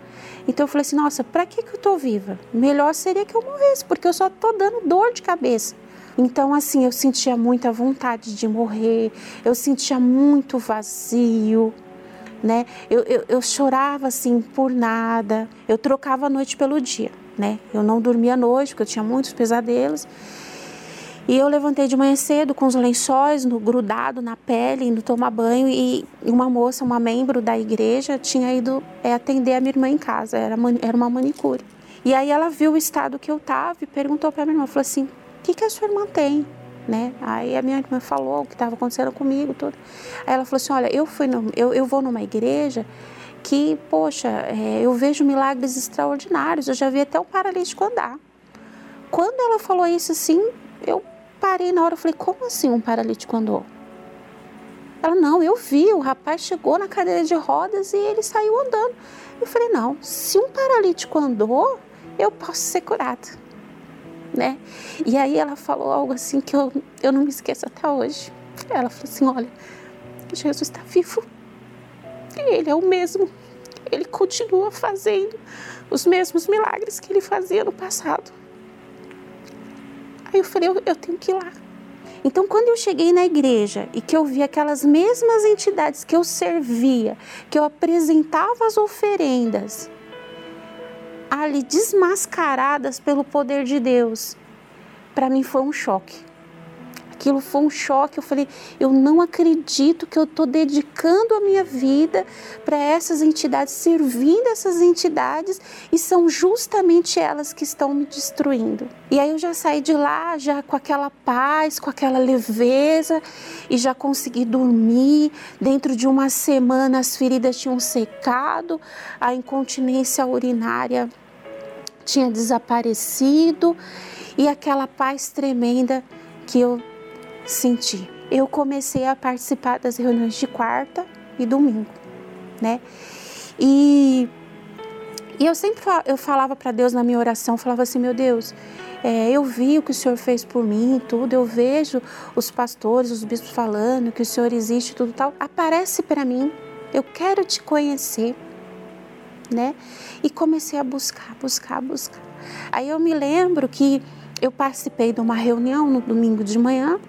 Então eu falei assim: nossa, para que, que eu estou viva? Melhor seria que eu morresse, porque eu só estou dando dor de cabeça. Então, assim, eu sentia muita vontade de morrer, eu sentia muito vazio, né? Eu, eu, eu chorava assim por nada, eu trocava a noite pelo dia, né? Eu não dormia à noite porque eu tinha muitos pesadelos. E eu levantei de manhã cedo com os lençóis no, grudado na pele, indo tomar banho e uma moça, uma membro da igreja, tinha ido é, atender a minha irmã em casa, era, era uma manicure. E aí ela viu o estado que eu estava e perguntou para minha irmã, falou assim, o que, que a sua irmã tem? Né? Aí a minha irmã falou o que estava acontecendo comigo, tudo. Aí ela falou assim, olha, eu fui, no, eu, eu vou numa igreja que, poxa, é, eu vejo milagres extraordinários. Eu já vi até um paralítico andar. Quando ela falou isso assim, eu parei na hora, e falei, como assim um paralítico andou? Ela, não, eu vi, o rapaz chegou na cadeira de rodas e ele saiu andando. Eu falei, não, se um paralítico andou, eu posso ser curada. Né? E aí ela falou algo assim que eu, eu não me esqueço até hoje. Ela falou assim, olha, Jesus está vivo. Ele é o mesmo. Ele continua fazendo os mesmos milagres que ele fazia no passado. Aí eu falei, eu, eu tenho que ir lá. Então, quando eu cheguei na igreja e que eu vi aquelas mesmas entidades que eu servia, que eu apresentava as oferendas, ali desmascaradas pelo poder de Deus, para mim foi um choque. Aquilo foi um choque. Eu falei, eu não acredito que eu estou dedicando a minha vida para essas entidades, servindo essas entidades e são justamente elas que estão me destruindo. E aí eu já saí de lá já com aquela paz, com aquela leveza e já consegui dormir. Dentro de uma semana as feridas tinham secado, a incontinência urinária tinha desaparecido e aquela paz tremenda que eu senti. Eu comecei a participar das reuniões de quarta e domingo, né? E, e eu sempre eu falava para Deus na minha oração, falava assim, meu Deus, é, eu vi o que o Senhor fez por mim, tudo, eu vejo os pastores, os bispos falando que o Senhor existe, tudo tal. Aparece para mim, eu quero te conhecer, né? E comecei a buscar, buscar, buscar. Aí eu me lembro que eu participei de uma reunião no domingo de manhã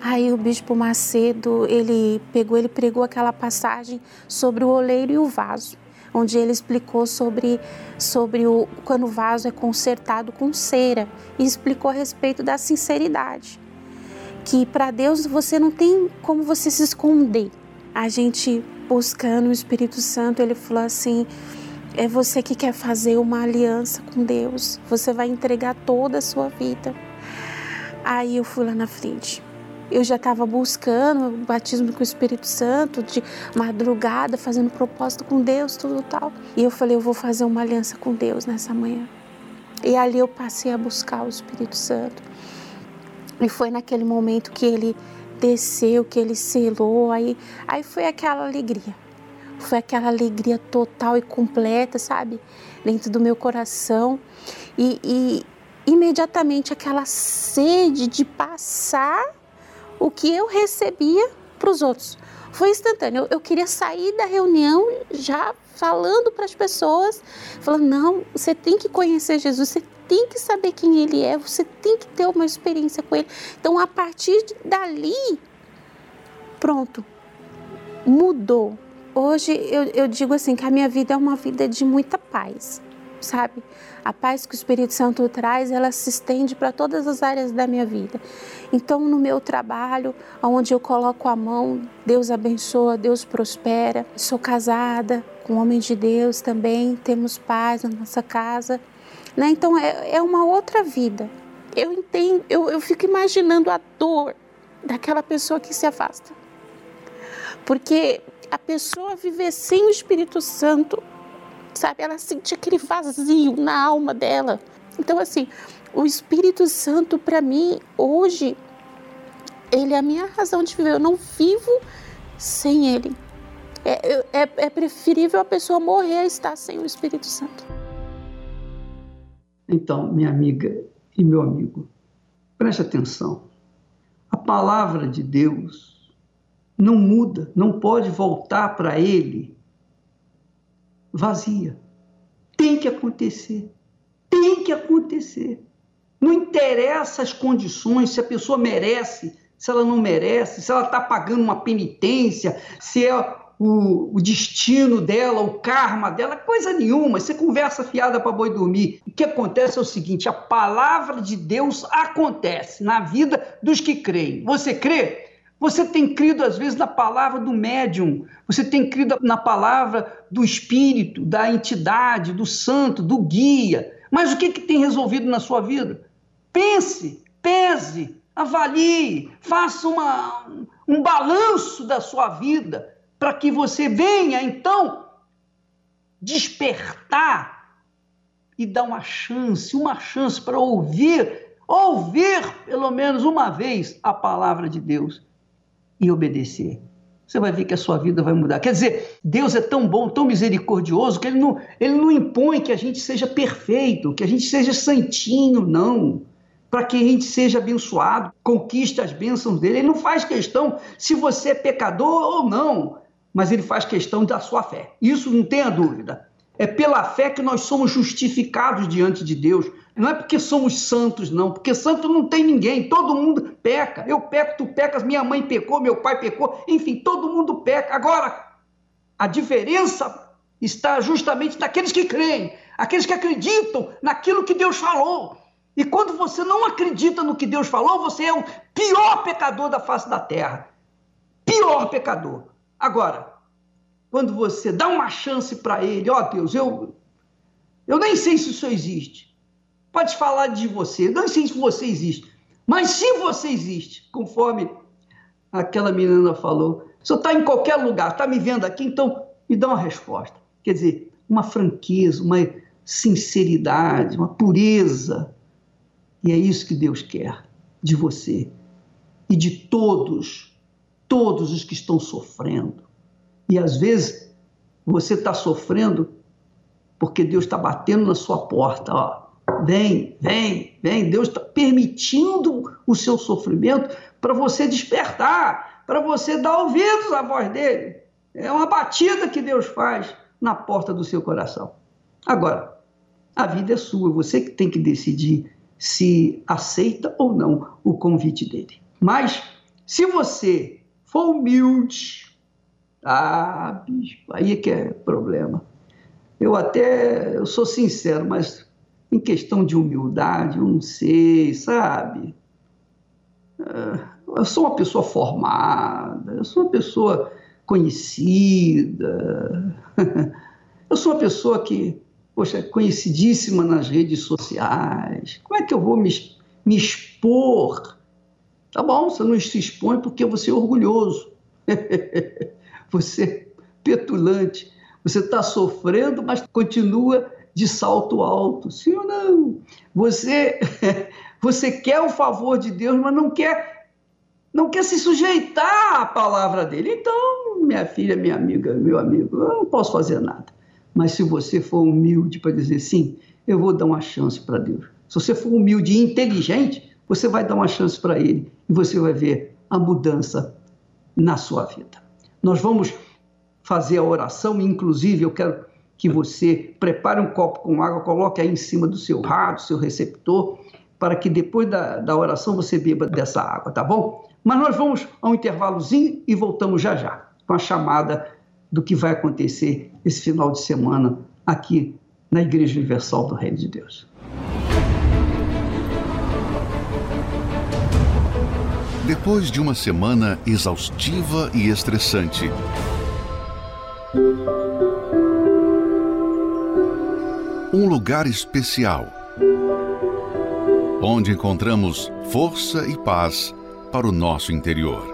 Aí o bispo Macedo, ele pegou, ele pregou aquela passagem sobre o oleiro e o vaso, onde ele explicou sobre, sobre o, quando o vaso é consertado com cera e explicou a respeito da sinceridade. Que para Deus você não tem como você se esconder. A gente buscando o Espírito Santo, ele falou assim: é você que quer fazer uma aliança com Deus, você vai entregar toda a sua vida. Aí eu fui lá na frente eu já estava buscando o batismo com o Espírito Santo, de madrugada, fazendo propósito com Deus, tudo tal. E eu falei, eu vou fazer uma aliança com Deus nessa manhã. E ali eu passei a buscar o Espírito Santo. E foi naquele momento que ele desceu, que ele selou, aí, aí foi aquela alegria. Foi aquela alegria total e completa, sabe? Dentro do meu coração. E, e imediatamente aquela sede de passar o que eu recebia para os outros. Foi instantâneo. Eu, eu, queria sair da reunião já falando para as pessoas, falando: não, você tem que conhecer Jesus, você tem que saber quem Ele é, você tem que ter uma experiência com Ele. Então, a partir dali, pronto, mudou. Hoje eu, eu digo assim que a minha vida é uma vida de muita paz sabe? A paz que o Espírito Santo traz, ela se estende para todas as áreas da minha vida. Então, no meu trabalho, onde eu coloco a mão, Deus abençoa, Deus prospera. Sou casada com um homem de Deus também, temos paz na nossa casa. Né? Então, é, é uma outra vida. Eu entendo, eu, eu fico imaginando a dor daquela pessoa que se afasta. Porque a pessoa viver sem o Espírito Santo sabe? Ela sentia aquele vazio na alma dela. Então, assim, o Espírito Santo, para mim, hoje, ele é a minha razão de viver. Eu não vivo sem ele. É, é, é preferível a pessoa morrer a estar sem o Espírito Santo. Então, minha amiga e meu amigo, preste atenção. A palavra de Deus não muda, não pode voltar para ele vazia. Tem que acontecer. Tem que acontecer. Não interessa as condições, se a pessoa merece, se ela não merece, se ela está pagando uma penitência, se é o, o, destino dela, o karma dela, coisa nenhuma. Você conversa fiada para boi dormir. O que acontece é o seguinte: a palavra de Deus acontece na vida dos que creem. Você crê? Você tem crido, às vezes, na palavra do médium, você tem crido na palavra do espírito, da entidade, do santo, do guia. Mas o que, que tem resolvido na sua vida? Pense, pese, avalie, faça uma, um balanço da sua vida, para que você venha, então, despertar e dar uma chance, uma chance para ouvir, ouvir pelo menos uma vez a palavra de Deus e obedecer, você vai ver que a sua vida vai mudar. Quer dizer, Deus é tão bom, tão misericordioso, que Ele não, ele não impõe que a gente seja perfeito, que a gente seja santinho, não. Para que a gente seja abençoado, conquiste as bênçãos dele. Ele não faz questão se você é pecador ou não, mas ele faz questão da sua fé. Isso não tenha dúvida. É pela fé que nós somos justificados diante de Deus. Não é porque somos santos, não, porque santo não tem ninguém, todo mundo peca. Eu peco, tu pecas, minha mãe pecou, meu pai pecou, enfim, todo mundo peca. Agora, a diferença está justamente naqueles que creem, aqueles que acreditam naquilo que Deus falou. E quando você não acredita no que Deus falou, você é o pior pecador da face da terra. Pior pecador. Agora, quando você dá uma chance para ele, ó oh, Deus, eu, eu nem sei se isso existe pode falar de você. Não sei se você existe, mas se você existe, conforme aquela menina falou, você está em qualquer lugar, está me vendo aqui, então me dá uma resposta. Quer dizer, uma franqueza, uma sinceridade, uma pureza. E é isso que Deus quer de você e de todos, todos os que estão sofrendo. E às vezes você está sofrendo porque Deus está batendo na sua porta, ó. Vem, vem, vem. Deus está permitindo o seu sofrimento para você despertar, para você dar ouvidos à voz dele. É uma batida que Deus faz na porta do seu coração. Agora, a vida é sua, você que tem que decidir se aceita ou não o convite dele. Mas, se você for humilde, ah, bicho, aí é que é problema. Eu até eu sou sincero, mas em questão de humildade, eu não sei, sabe? É, eu sou uma pessoa formada, eu sou uma pessoa conhecida, eu sou uma pessoa que, poxa, é conhecidíssima nas redes sociais. Como é que eu vou me, me expor? Tá bom, você não se expõe porque você é orgulhoso, você é petulante, você está sofrendo, mas continua de salto alto, sim ou não? Você, você quer o favor de Deus, mas não quer, não quer se sujeitar à palavra dele. Então, minha filha, minha amiga, meu amigo, eu não posso fazer nada. Mas se você for humilde para dizer sim, eu vou dar uma chance para Deus. Se você for humilde e inteligente, você vai dar uma chance para Ele e você vai ver a mudança na sua vida. Nós vamos fazer a oração, inclusive eu quero que você prepare um copo com água, coloque aí em cima do seu rádio, seu receptor, para que depois da, da oração você beba dessa água, tá bom? Mas nós vamos a um intervalozinho e voltamos já já com a chamada do que vai acontecer esse final de semana aqui na Igreja Universal do Reino de Deus. Depois de uma semana exaustiva e estressante, um lugar especial, onde encontramos força e paz para o nosso interior.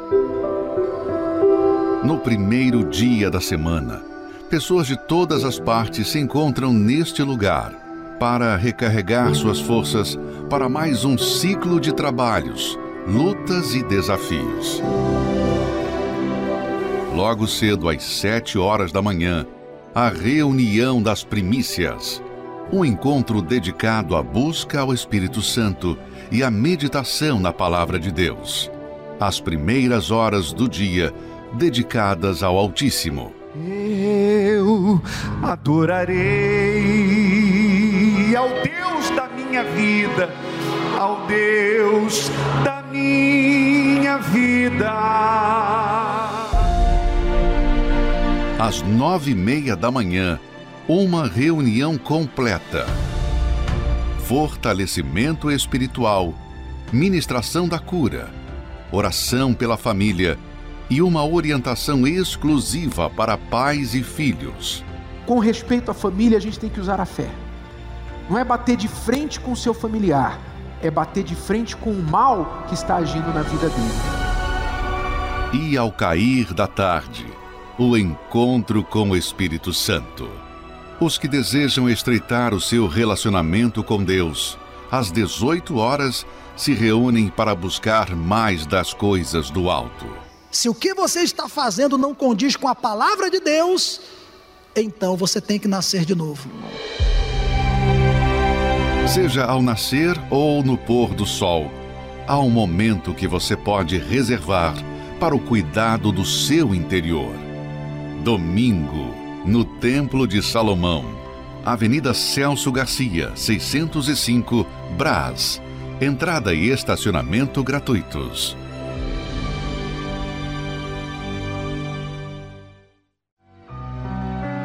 No primeiro dia da semana, pessoas de todas as partes se encontram neste lugar para recarregar suas forças para mais um ciclo de trabalhos, lutas e desafios. Logo cedo, às sete horas da manhã, a reunião das primícias um encontro dedicado à busca ao Espírito Santo e à meditação na Palavra de Deus. As primeiras horas do dia dedicadas ao Altíssimo. Eu adorarei ao Deus da minha vida, ao Deus da minha vida. Às nove e meia da manhã, uma reunião completa. Fortalecimento espiritual, ministração da cura, oração pela família e uma orientação exclusiva para pais e filhos. Com respeito à família, a gente tem que usar a fé. Não é bater de frente com o seu familiar, é bater de frente com o mal que está agindo na vida dele. E ao cair da tarde, o encontro com o Espírito Santo. Os que desejam estreitar o seu relacionamento com Deus, às 18 horas, se reúnem para buscar mais das coisas do alto. Se o que você está fazendo não condiz com a palavra de Deus, então você tem que nascer de novo. Seja ao nascer ou no pôr do sol, há um momento que você pode reservar para o cuidado do seu interior. Domingo, no Templo de Salomão, Avenida Celso Garcia, 605, Brás. Entrada e estacionamento gratuitos.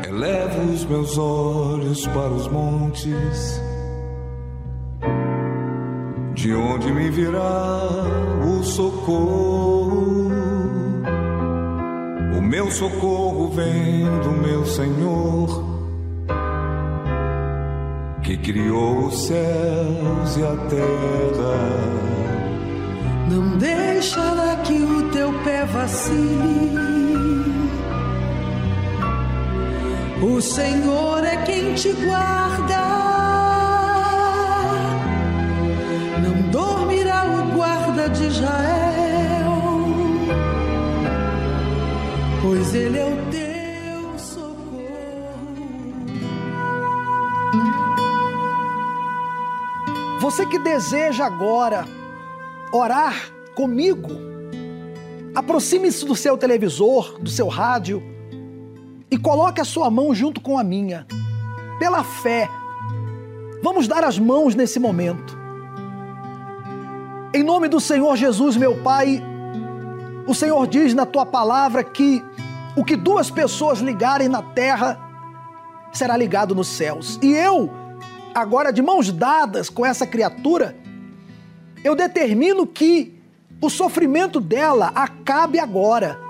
Elevo os meus olhos para os montes, de onde me virá o socorro. Meu socorro vem do meu Senhor, que criou os céus e a terra. Não deixará que o teu pé vacile. O Senhor é quem te guarda. Não dormirá o guarda de Israel, pois ele é o teu socorro. Você que deseja agora orar comigo, aproxime-se do seu televisor, do seu rádio e coloque a sua mão junto com a minha. Pela fé, vamos dar as mãos nesse momento. Em nome do Senhor Jesus, meu Pai, o Senhor diz na tua palavra que o que duas pessoas ligarem na terra será ligado nos céus. E eu, agora de mãos dadas com essa criatura, eu determino que o sofrimento dela acabe agora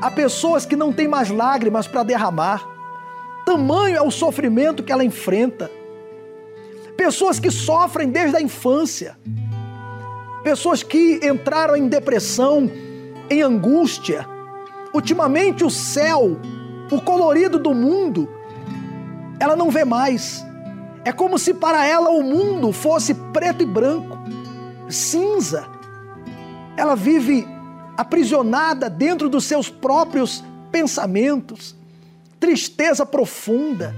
Há pessoas que não têm mais lágrimas para derramar. Tamanho é o sofrimento que ela enfrenta. Pessoas que sofrem desde a infância. Pessoas que entraram em depressão, em angústia. Ultimamente o céu, o colorido do mundo, ela não vê mais. É como se para ela o mundo fosse preto e branco, cinza. Ela vive aprisionada dentro dos seus próprios pensamentos, tristeza profunda,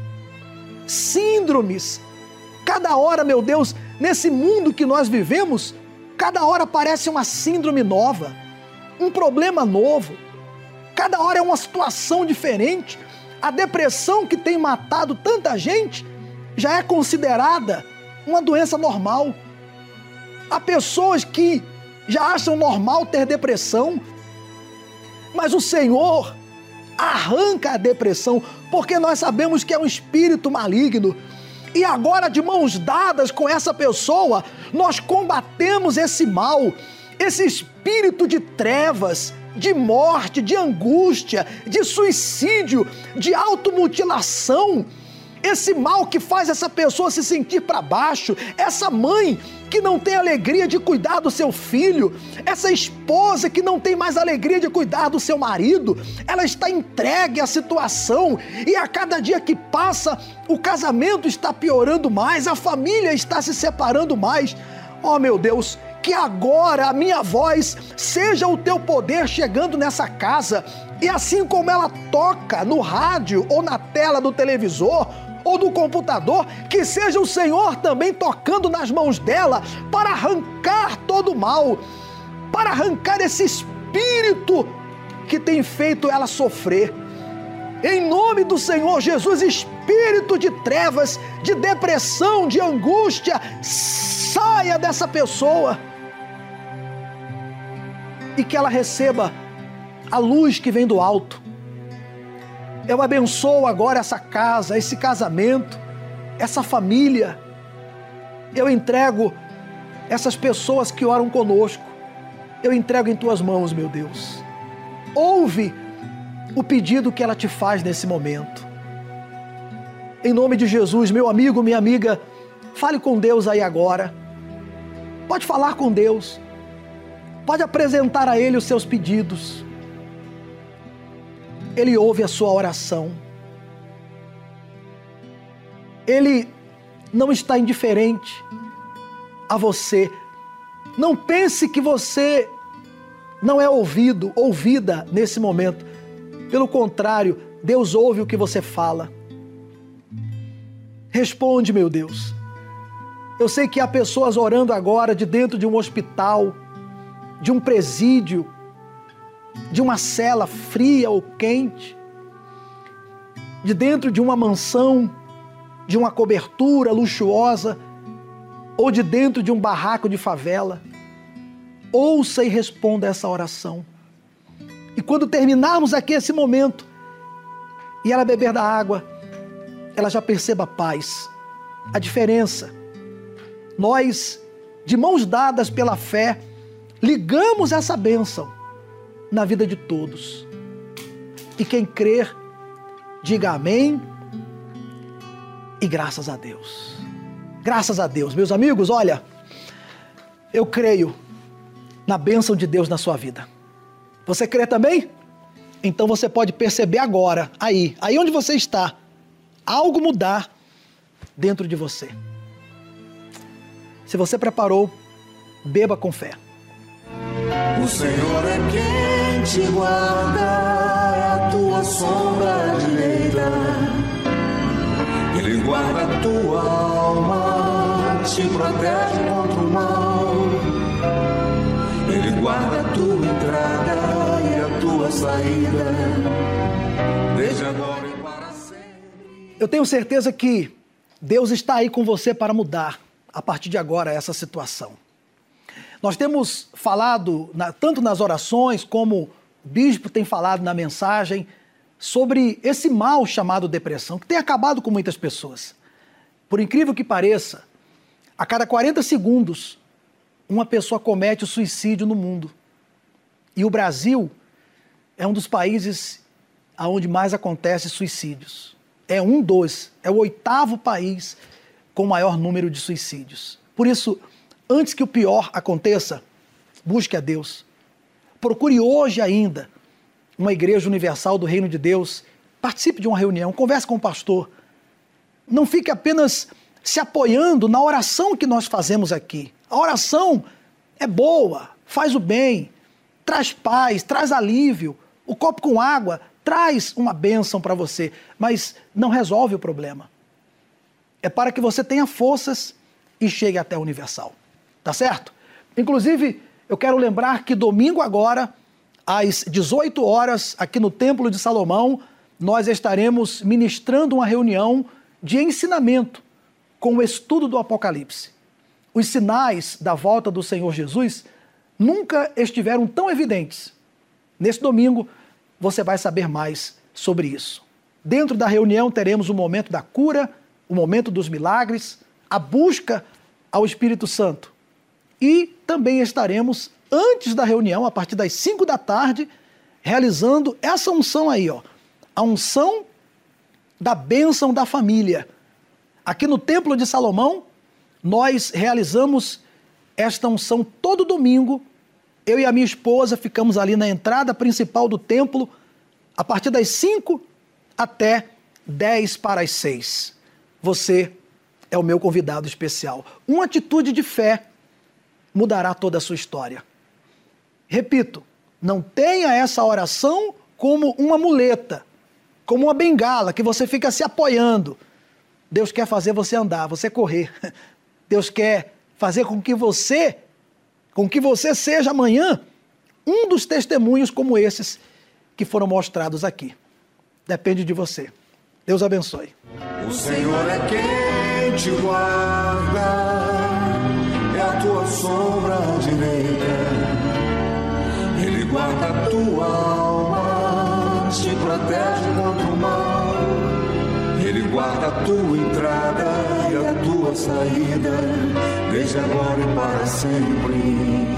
síndromes. Cada hora, meu Deus, nesse mundo que nós vivemos, cada hora parece uma síndrome nova, um problema novo. Cada hora é uma situação diferente. A depressão que tem matado tanta gente já é considerada uma doença normal. Há pessoas que já acham normal ter depressão, mas o Senhor arranca a depressão, porque nós sabemos que é um espírito maligno. E agora, de mãos dadas com essa pessoa, nós combatemos esse mal, esse espírito de trevas, de morte, de angústia, de suicídio, de automutilação esse mal que faz essa pessoa se sentir para baixo, essa mãe que não tem alegria de cuidar do seu filho, essa esposa que não tem mais alegria de cuidar do seu marido, ela está entregue à situação e a cada dia que passa, o casamento está piorando mais, a família está se separando mais. Oh meu Deus, que agora a minha voz seja o teu poder chegando nessa casa. E assim como ela toca no rádio ou na tela do televisor, ou do computador, que seja o Senhor também tocando nas mãos dela para arrancar todo o mal, para arrancar esse espírito que tem feito ela sofrer. Em nome do Senhor Jesus, espírito de trevas, de depressão, de angústia, saia dessa pessoa e que ela receba a luz que vem do alto eu abençoo agora essa casa, esse casamento, essa família. Eu entrego essas pessoas que oram conosco. Eu entrego em tuas mãos, meu Deus. Ouve o pedido que ela te faz nesse momento. Em nome de Jesus, meu amigo, minha amiga, fale com Deus aí agora. Pode falar com Deus. Pode apresentar a Ele os seus pedidos. Ele ouve a sua oração. Ele não está indiferente a você. Não pense que você não é ouvido, ouvida nesse momento. Pelo contrário, Deus ouve o que você fala. Responde, meu Deus. Eu sei que há pessoas orando agora de dentro de um hospital, de um presídio, de uma cela fria ou quente, de dentro de uma mansão, de uma cobertura luxuosa, ou de dentro de um barraco de favela. Ouça e responda essa oração. E quando terminarmos aqui esse momento, e ela beber da água, ela já perceba a paz, a diferença. Nós, de mãos dadas pela fé, ligamos essa bênção na vida de todos. E quem crer, diga amém e graças a Deus. Graças a Deus, meus amigos, olha, eu creio na bênção de Deus na sua vida. Você crê também? Então você pode perceber agora, aí, aí onde você está, algo mudar dentro de você. Se você preparou, beba com fé. Senhor é quem te guarda, é a tua sombra direita. Ele guarda a tua alma, te protege contra o mal. Ele guarda a tua entrada e a tua saída, desde agora e para sempre. Eu tenho certeza que Deus está aí com você para mudar, a partir de agora, essa situação. Nós temos falado, na, tanto nas orações como o bispo tem falado na mensagem, sobre esse mal chamado depressão, que tem acabado com muitas pessoas. Por incrível que pareça, a cada 40 segundos, uma pessoa comete o suicídio no mundo. E o Brasil é um dos países onde mais acontece suicídios. É um dos, é o oitavo país com maior número de suicídios. Por isso, antes que o pior aconteça, busque a Deus. Procure hoje ainda uma igreja universal do Reino de Deus. Participe de uma reunião, converse com o pastor. Não fique apenas se apoiando na oração que nós fazemos aqui. A oração é boa, faz o bem, traz paz, traz alívio. O copo com água traz uma bênção para você, mas não resolve o problema. É para que você tenha forças e chegue até o universal. Tá certo? Inclusive, eu quero lembrar que domingo agora, às 18 horas, aqui no Templo de Salomão, nós estaremos ministrando uma reunião de ensinamento com o estudo do Apocalipse. Os sinais da volta do Senhor Jesus nunca estiveram tão evidentes. Nesse domingo, você vai saber mais sobre isso. Dentro da reunião, teremos o momento da cura, o momento dos milagres, a busca ao Espírito Santo. E também estaremos, antes da reunião, a partir das 5 da tarde, realizando essa unção aí, ó. A unção da bênção da família. Aqui no Templo de Salomão, nós realizamos esta unção todo domingo. Eu e a minha esposa ficamos ali na entrada principal do templo, a partir das 5 até 10 para as 6. Você é o meu convidado especial. Uma atitude de fé mudará toda a sua história. Repito, não tenha essa oração como uma muleta, como uma bengala que você fica se apoiando. Deus quer fazer você andar, você correr. Deus quer fazer com que você, com que você seja amanhã um dos testemunhos como esses que foram mostrados aqui. Depende de você. Deus abençoe. O Senhor é quem te guarda, sombra direita. Ele guarda a tua alma, te protege contra o mal. Ele guarda a tua entrada e a tua saída, desde agora e para sempre.